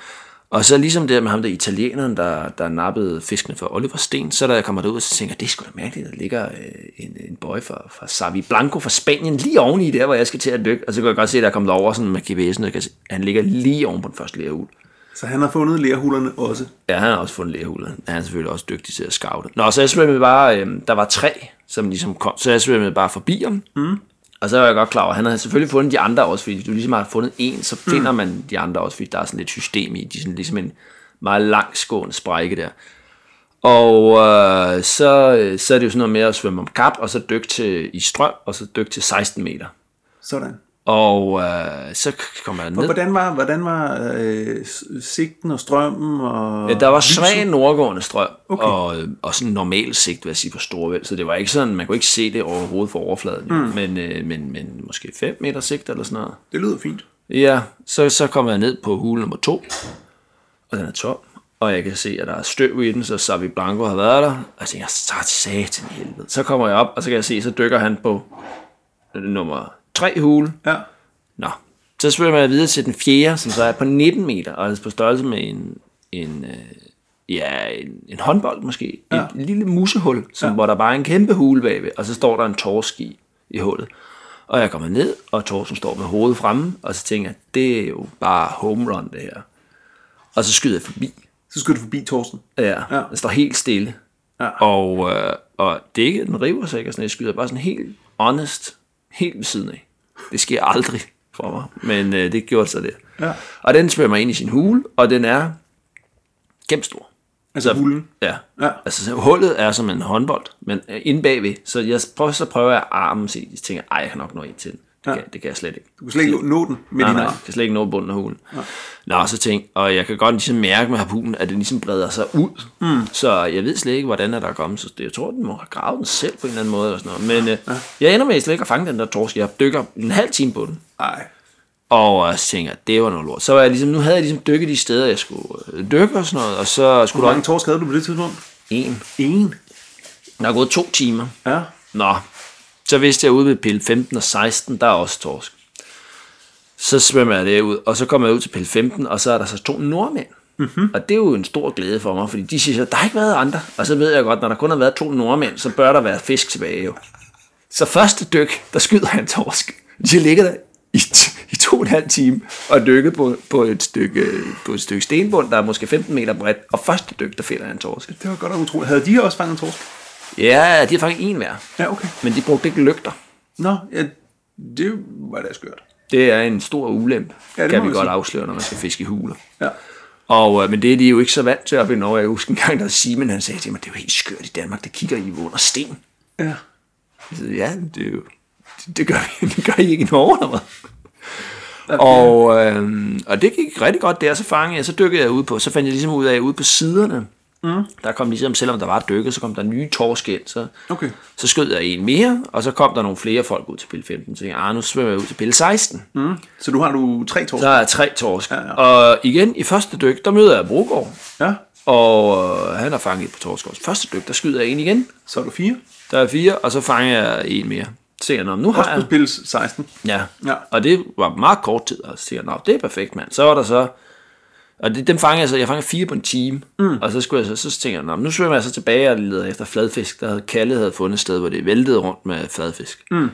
Og så ligesom det med ham der italieneren, der, der nappede fiskene for Oliver Sten, så da jeg kommer derud, så tænker jeg, det er sgu da mærkeligt, der ligger øh, en, en boy fra, fra Savi Blanco fra Spanien lige oveni der, hvor jeg skal til at dykke. Og så kan jeg godt se, at der er kommet over sådan med GPS'en, og kan se, han ligger lige oven på den første lærhul. Så han har fundet lærhulerne også. Ja, han har også fundet lægehuller. Han er selvfølgelig også dygtig til at scoute. Nå, så jeg svømmede bare, øh, der var tre, som ligesom kom, så jeg svømmede bare forbi ham. Mm. Og så var jeg godt klar over, han havde selvfølgelig fundet de andre også, fordi hvis du ligesom har fundet en, så finder man de andre også, fordi der er sådan lidt system i, de er sådan ligesom en meget langskående sprække der. Og øh, så, øh, så er det jo sådan noget med at svømme om kap, og så dykke til, i strøm, og så dykke til 16 meter. Sådan. Og øh, så kommer jeg Og ned. hvordan var, hvordan var øh, sigten og strømmen? Og Ja, der var svag nordgående strøm, Okay. og, og sådan normal sigt, vil jeg sige, på Storvæld. Så det var ikke sådan, man kunne ikke se det overhovedet fra overfladen. Mm. Men, øh, men, men måske 5 meter sigt eller sådan noget. Det lyder fint. Ja, så, så kommer jeg ned på hule nummer to, og den er tom. Og jeg kan se, at der er støv i den, så Savi Blanco har været der. Og jeg tænker, så satan helvede. Så kommer jeg op, og så kan jeg se, så dykker han på nummer tre hule. Ja. Nå, så svømmer jeg videre til den fjerde, som så er på 19 meter, og er på størrelse med en, en, øh, ja, en, en håndbold måske. Ja. Et lille musehul, som, ja. hvor der bare er en kæmpe hule bagved, og så står der en torsk i, hullet. Og jeg kommer ned, og torsken står med hovedet fremme, og så tænker jeg, det er jo bare home run det her. Og så skyder jeg forbi. Så skulle du forbi Torsten. Ja, Ja. den står helt stille. Ja. Og, øh, og det er ikke, den river sig ikke, og sådan, jeg skyder bare sådan helt honest, helt ved siden af. Det sker aldrig for mig, men øh, det gjorde så det. Ja. Og den svømmer ind i sin hule, og den er kæmpe stor. Altså hulen. Ja. Ja. Altså så hullet er som en håndbold, men øh, inde bagved, så jeg prøver, så prøver jeg armen se, jeg tænker, ej, jeg kan nok nå ind til den. Det, Ja. kan, det kan jeg slet ikke. Du kunne slet ikke nå den med nej, din nej, jeg kan slet ikke nå bunden af hulen. Nå, så tænk, og jeg kan godt ligesom mærke med harpunen, at den ligesom breder sig ud. Mm. Så jeg ved slet ikke, hvordan er der er kommet. Så det, jeg tror, den må have gravet den selv på en eller anden måde. Eller sådan noget. Men øh, jeg ender med slet ikke at fange den der torsk. Jeg dykker en halv time på den. Nej. Og jeg tænker, det var noget lort. Så var jeg ligesom, nu havde jeg ligesom dykket de steder, jeg skulle øh, dykke og sådan noget. Og så skulle Hvor der mange torsk havde du på det tidspunkt? en. En. Der er gået to timer. Ja. Nå, så vidste jeg ude ved pille 15 og 16, der er også torsk. Så svømmer jeg derud, og så kommer jeg ud til pille 15, og så er der så to nordmænd. Mm-hmm. Og det er jo en stor glæde for mig, fordi de siger så, der har ikke været andre. Og så ved jeg godt, når der kun har været to nordmænd, så bør der være fisk tilbage jo. Så første dyk, der skyder han torsk. De ligger der i, i to og en halv time og dykket på, på, et stykke, på et stykke stenbund, der er måske 15 meter bredt. Og første dyk, der finder han torsk. Det var godt at utro. Havde de også fanget torsk? Ja, de har faktisk en hver. Ja, okay. Men de brugte ikke lygter. Nå, ja, det var da skørt. Det er en stor ulempe, Ja, det kan vi godt sige. afsløre, når man skal fiske i huler. Ja. Og, øh, men det er de jo ikke så vant til op i Norge. Jeg husker en gang, der Simon han sagde til mig, det er jo helt skørt i Danmark, det kigger I under sten. Ja. Jeg sagde, ja, det, er jo, det, det, gør, vi, det gør I ikke i Norge, eller hvad? Og, øh, og det gik rigtig godt der, så fangede jeg, så dykkede jeg ud på, så fandt jeg ligesom ud af, ude på siderne, mm. der kom ligesom, selvom der var dykket, så kom der nye torsk ind, så, Okay. så skød jeg en mere, og så kom der nogle flere folk ud til pille 15, så jeg, ah, nu svømmer jeg ud til pille 16. Mm. Så du har du tre torsk? Så er tre torsk. Ja, Ja. Og igen, i første dyk, der møder jeg Brogård. Ja. Og øh, han har fanget et på torsk også. Første dyk, der skyder jeg en igen. Så er du fire. Der er fire, og så fanger jeg en mere. Så jeg, "Nå, nu har Også på jeg... spil 16. Ja. Ja. Og det var meget kort tid, og så tænker jeg, "Nå, det er perfekt, mand. Så var der så... Og det, dem fanger jeg så, jeg fanger fire på en time. Mm. Og så, skulle jeg så, så tænker jeg, "Nå, nu svømmer jeg så tilbage og leder efter fladfisk. Der havde Kalle havde fundet et sted, hvor det væltede rundt med fladfisk. Mm.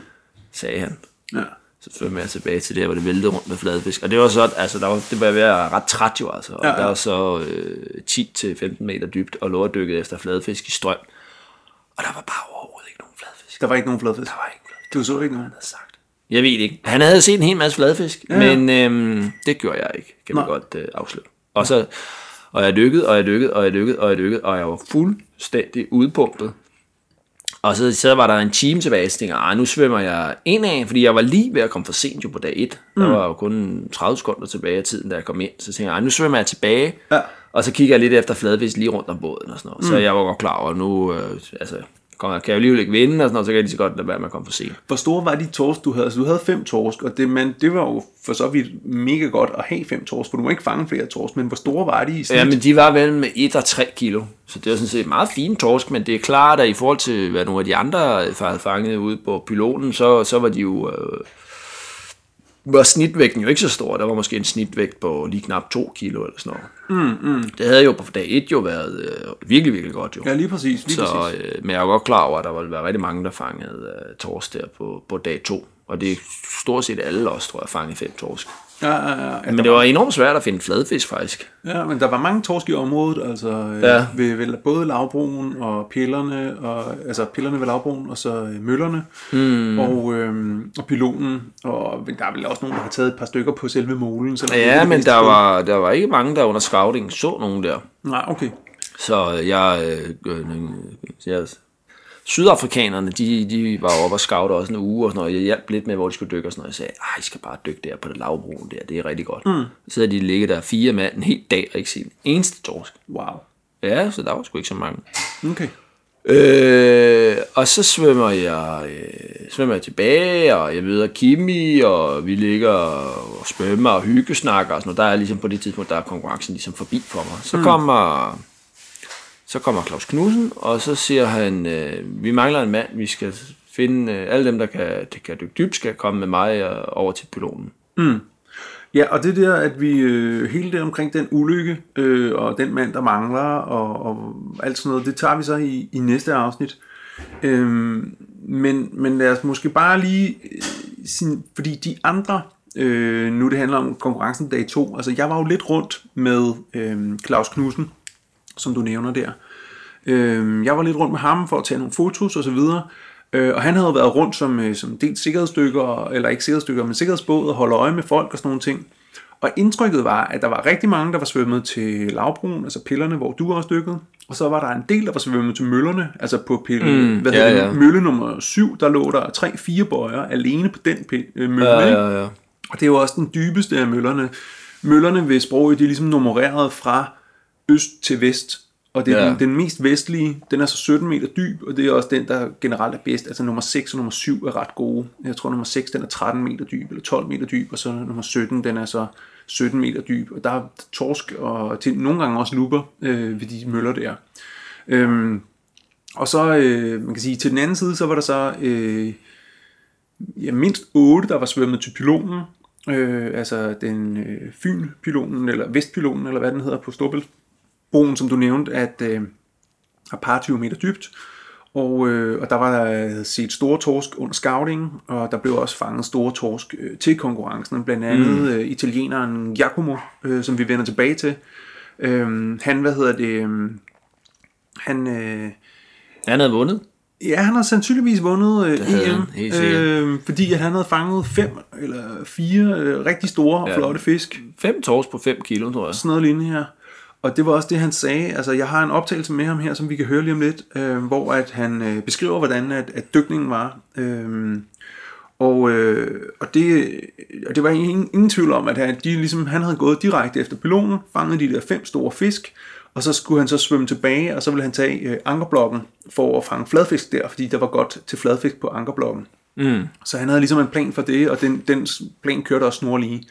Sagde han. Ja. Så svømmer jeg tilbage til der, hvor det væltede rundt med fladfisk. Og det var så, altså, der var, det var ved at være ret træt jo, altså. Og Ja, ja, der var så øh, 10-15 meter dybt, og lå og dykket efter fladfisk i strøm. Og der var bare overhovedet ikke nogen fladfisk. Der var ikke nogen fladfisk. Der var ikke fladfisk. Du så ikke nogen. havde sagt. Jeg ved ikke. Han havde set en hel masse fladfisk, Ja, ja, men øhm, det gjorde jeg ikke, kan Nej. man godt øh, afsløre. Og så, og jeg dykkede, og jeg dykkede, og jeg dykkede, og jeg dykkede, og jeg var fuldstændig udpumpet. Og så, så var der en time tilbage, så tænkte jeg, "Ej, nu svømmer jeg ind af, fordi jeg var lige ved at komme for sent jo på dag 1. Der Mm. var jo kun 30 sekunder tilbage af tiden, da jeg kom ind. Så tænkte jeg, "Ej, nu svømmer jeg tilbage, Ja. og så kigger jeg lidt efter fladfisk lige rundt om båden og sådan noget. Så Mm. jeg var godt klar over, nu øh, altså, kommer, kan jeg alligevel ikke vinde, og sådan noget, så kan jeg lige så godt lade være med at komme for sent. Hvor store var de torsk, du havde? Altså, du havde fem torsk, og det, men det var jo for så vidt mega godt at have fem torsk, for du må ikke fange flere torsk, men hvor store var de i snit? Ja, men de var vel med 1 og 3 kilo. Så det var sådan set meget fine torsk, men det er klart, at i forhold til, hvad nogle af de andre havde fanget ude på pylonen, så, så var de jo... Øh, var snitvægten jo ikke så stor. Der var måske en snitvægt på lige knap 2 kilo eller sådan noget. Mm, mm. Det havde jo på dag 1 jo været øh, virkelig, virkelig godt jo. Ja, lige præcis. Lige så, præcis. øh, men jeg jo godt klar over, at der ville være rigtig mange, der fangede øh, torsk der på, på dag 2. Og det er stort set alle også, tror jeg, fangede fem torsk. Ja, ja, ja. ja Men det var enormt svært at finde fladfisk, faktisk. Ja, men der var mange torsk i området, altså øh, Ja. ved, ved både lavbroen og pillerne, og, altså pillerne ved lavbroen, og så øh, møllerne, Mm. og, øh, og pilonen, og der er vel også nogen, der har taget et par stykker på selve molen. er Ja, men der var, der var ikke mange, der under scouting så nogen der. Nej, okay. Så jeg, øh, øh, jeg Sydafrikanerne, de, de var oppe og scoute også en uge og sådan noget. Jeg hjalp lidt med, hvor de skulle dykke og sådan noget. Jeg sagde, ej, I skal bare dykke der på det lavbroen der, det er rigtig godt. Mm. Så sidder de ligge der fire mand en hel dag og ikke se en eneste torsk. Wow. Ja, så der var sgu ikke så mange. Okay. Øh, og så svømmer jeg, øh, svømmer jeg tilbage, og jeg møder Kimi, og vi ligger og svømmer og hyggesnakker og sådan noget. Der er ligesom på det tidspunkt, der er konkurrencen ligesom forbi for mig. Så mm. kommer så kommer Claus Knudsen, og så siger han, øh, vi mangler en mand, vi skal finde, øh, alle dem, der kan, der kan dykke dybt, skal komme med mig og over til piloten. Mm. Ja, og det der, at vi øh, hele det omkring den ulykke, øh, og den mand, der mangler, og, og alt sådan noget, det tager vi så i, i næste afsnit. Øh, men, men lad os måske bare lige, øh, sin, fordi de andre, øh, nu det handler om konkurrencen dag 2, altså jeg var jo lidt rundt med øh, Claus Knudsen, som du nævner der. Øh, jeg var lidt rundt med ham for at tage nogle fotos og så videre, øh, og han havde været rundt som, øh, som dels sikkerhedsstykker, eller ikke sikkerhedsstykker, men sikkerhedsbåd og holde øje med folk og sådan nogle ting. Og indtrykket var, at der var rigtig mange, der var svømmet til lavbroen, altså pillerne, hvor du også dykkede. Og så var der en del, der var svømmet til møllerne, altså på pille, Mm, hvad ja, hedder ja. det, mølle nummer 7, der lå der tre, fire bøjer alene på den pi- øh, mølle. Ja, ja, ja. Og det er jo også den dybeste af møllerne. Møllerne ved sproget, de er ligesom nummereret fra øst til vest. Og det er Ja. den, den mest vestlige, den er så 17 meter dyb, og det er også den, der generelt er bedst. Altså nummer 6 og nummer 7 er ret gode. Jeg tror nummer 6, den er 13 meter dyb, eller 12 meter dyb, og så nummer 17, den er så 17 meter dyb. Og der er torsk og til, nogle gange også luber øh, ved de møller der. Øhm, og så, øh, man kan sige, til den anden side, så var der så øh, ja, mindst 8, der var svømmet til pilonen. Øh, altså den øh, Fyn-pilonen, eller Vestpilonen, eller hvad den hedder på Storbæltsbroen, som du nævnte, at øh, er par 20 meter dybt. Og, øh, og der var der set store torsk under scouting, og der blev også fanget store torsk øh, til konkurrencen, blandt andet mm. øh, italieneren Giacomo, øh, som vi vender tilbage til. Øh, han, hvad hedder det, øh, han, øh, Han havde vundet. Ja, han har sandsynligvis vundet øh, EM, han, øh, fordi at han havde fanget fem eller fire øh, rigtig store og Ja. flotte fisk. Fem torsk på 5 kilo, tror jeg. Sådan noget lignende her. Og det var også det, han sagde. Altså, jeg har en optagelse med ham her, som vi kan høre lige om lidt, øh, hvor at han øh, beskriver, hvordan at, at dykningen var. Øh, og, øh, og, det, og det var ingen, ingen tvivl om, at han, de, ligesom, han havde gået direkte efter pilonen, fanget de der fem store fisk, og så skulle han så svømme tilbage, og så ville han tage øh, ankerblokken for at fange fladfisk der, fordi der var godt til fladfisk på ankerblokken. Mm. Så han havde ligesom en plan for det, og den, den plan kørte også snorlige,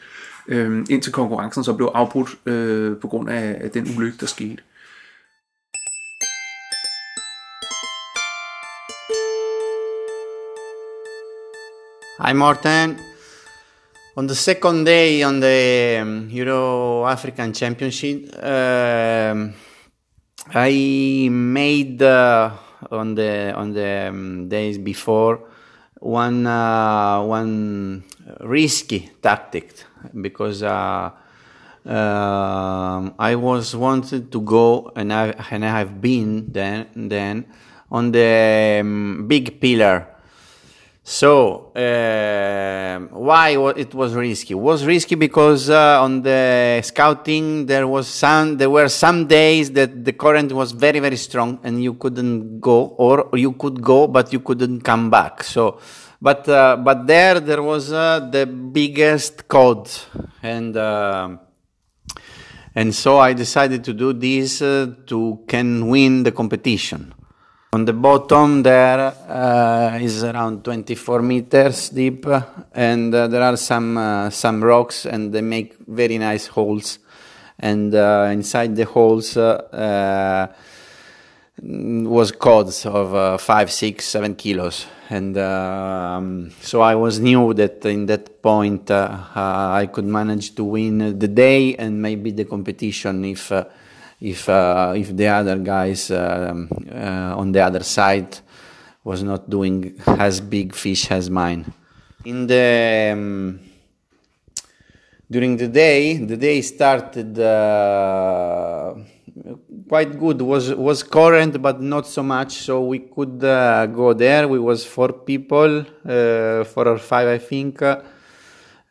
øh, indtil konkurrencen så blev afbrudt øh, på grund af, af den ulykke, der skete. Hi, Morten. On the second day on the um, Euro African Championship, uh, I made uh, on the on the um, days before one uh, one risky tactic because uh, um I was wanted to go and I and I have been then then on the um, big pillar. So um why it was risky? It was risky because uh, on the scouting there was some there were some days that the current was very very strong and you couldn't go or you could go but you couldn't come back. So but uh, but there there was uh, the biggest code and. um and so I decided to do this uh, to can win the competition. On the bottom there uh, is around 24 meters deep, and uh, there are some uh, some rocks, and they make very nice holes. And inside the holes was codes of five, six, seven kilos, and um, so I was knew that in that point uh, uh, I could manage to win the day and maybe the competition if uh, if uh, if the other guys um, uh, on the other side was not doing as big fish as mine. In the um, during the day, the day started uh, quite good. was was current, but not so much. So we could uh, go there. We was four people, uh, four or five, I think.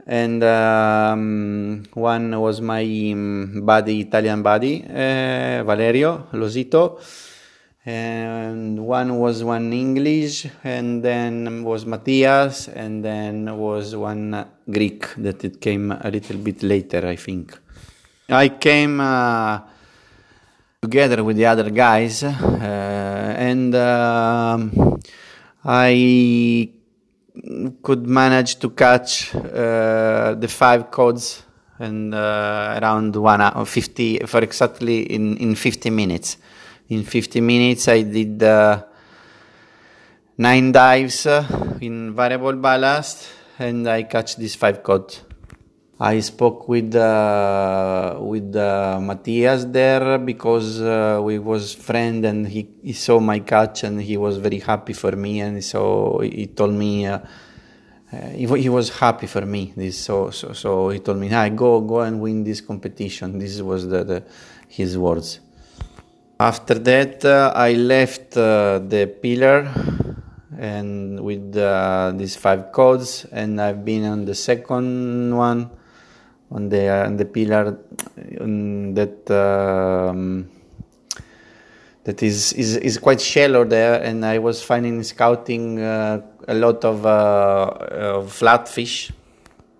And um, one was my um, buddy, Italian buddy, uh, Valerio Losito, and one was one English, and then was Matthias, and then was one Greek that it came a little bit later, I think. I came uh, together with the other guys, uh, and um I could manage to catch uh, the five codes and uh, around one hour, 50 for exactly in, in 50 minutes. In 50 minutes, I did nine dives in variable ballast, and I catch these five codes. I spoke with uh, with uh, Matthias there because uh, we was friend and he, he saw my catch and he was very happy for me and so he told me uh, uh, he, he was happy for me. This so so, so he told me hey go go and win this competition. This was the, the his words. After that uh, I left uh, the pillar and with these five codes and I've been on the second one on the on the pillar um, that um, that is, is is quite shallow there, and I was finding scouting uh, a lot of, uh, flatfish.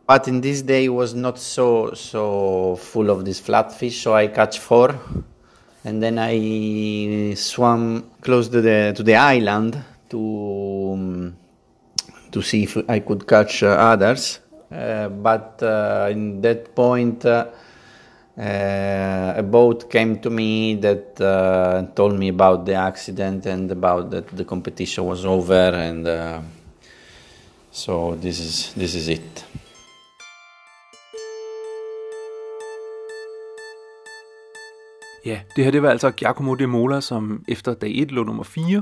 But in this day was not so so full of this flatfish, so I catch four, and then I swam close to the to the island to um, to see if I could catch uh, others. Uh, but uh, in that point, uh, a boat came to me that told me about the accident and about that the competition was over, and so this is this is it. Ja, det her det var altså Giacomo de Mola, som efter dag 1 lå nummer 4.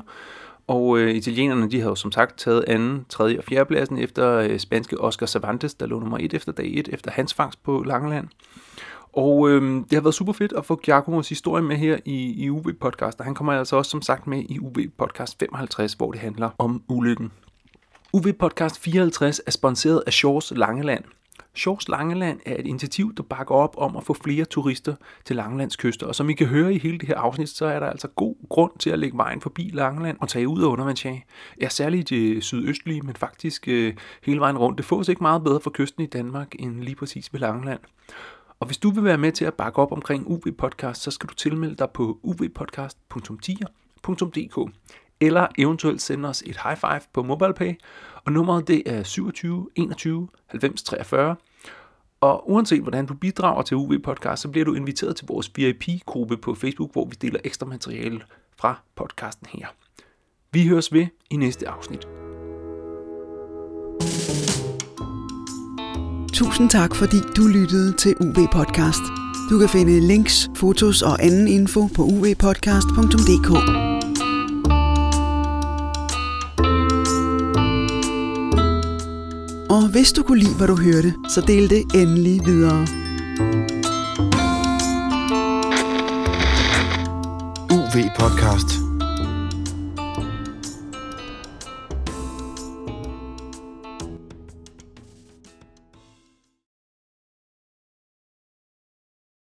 Og øh, italienerne de havde jo som sagt taget anden, tredje og fjerde pladsen efter øh, spanske Oscar Cervantes, der lå nummer 1 efter dag 1, efter hans fangst på Langeland. Og øh, det har været super fedt at få Giacomos historie med her i, i UV Podcast, og han kommer altså også som sagt med i UV Podcast 55, hvor det handler om ulykken. UV Podcast 54 er sponsoreret af Shores Langeland. Shores Langeland er et initiativ, der bakker op om at få flere turister til Langelands kyster. Og som I kan høre i hele det her afsnit, så er der altså god grund til at lægge vejen forbi Langeland og tage ud af undervandsjag. Ja, særligt det sydøstlige, men faktisk øh, hele vejen rundt. Det fås ikke meget bedre for kysten i Danmark end lige præcis ved Langeland. Og hvis du vil være med til at bakke op omkring UV Podcast, så skal du tilmelde dig på uvpodcast.10.dk eller eventuelt sende os et high five på MobilePay, og nummeret det er 27 21 90 43. Og uanset hvordan du bidrager til UV Podcast, så bliver du inviteret til vores VIP-gruppe på Facebook, hvor vi deler ekstra materiale fra podcasten her. Vi høres ved i næste afsnit. Tusind tak, fordi du lyttede til UV Podcast. Du kan finde links, fotos og anden info på uvpodcast.dk. Og hvis du kunne lide, hvad du hørte, så del det endelig videre. UV Podcast.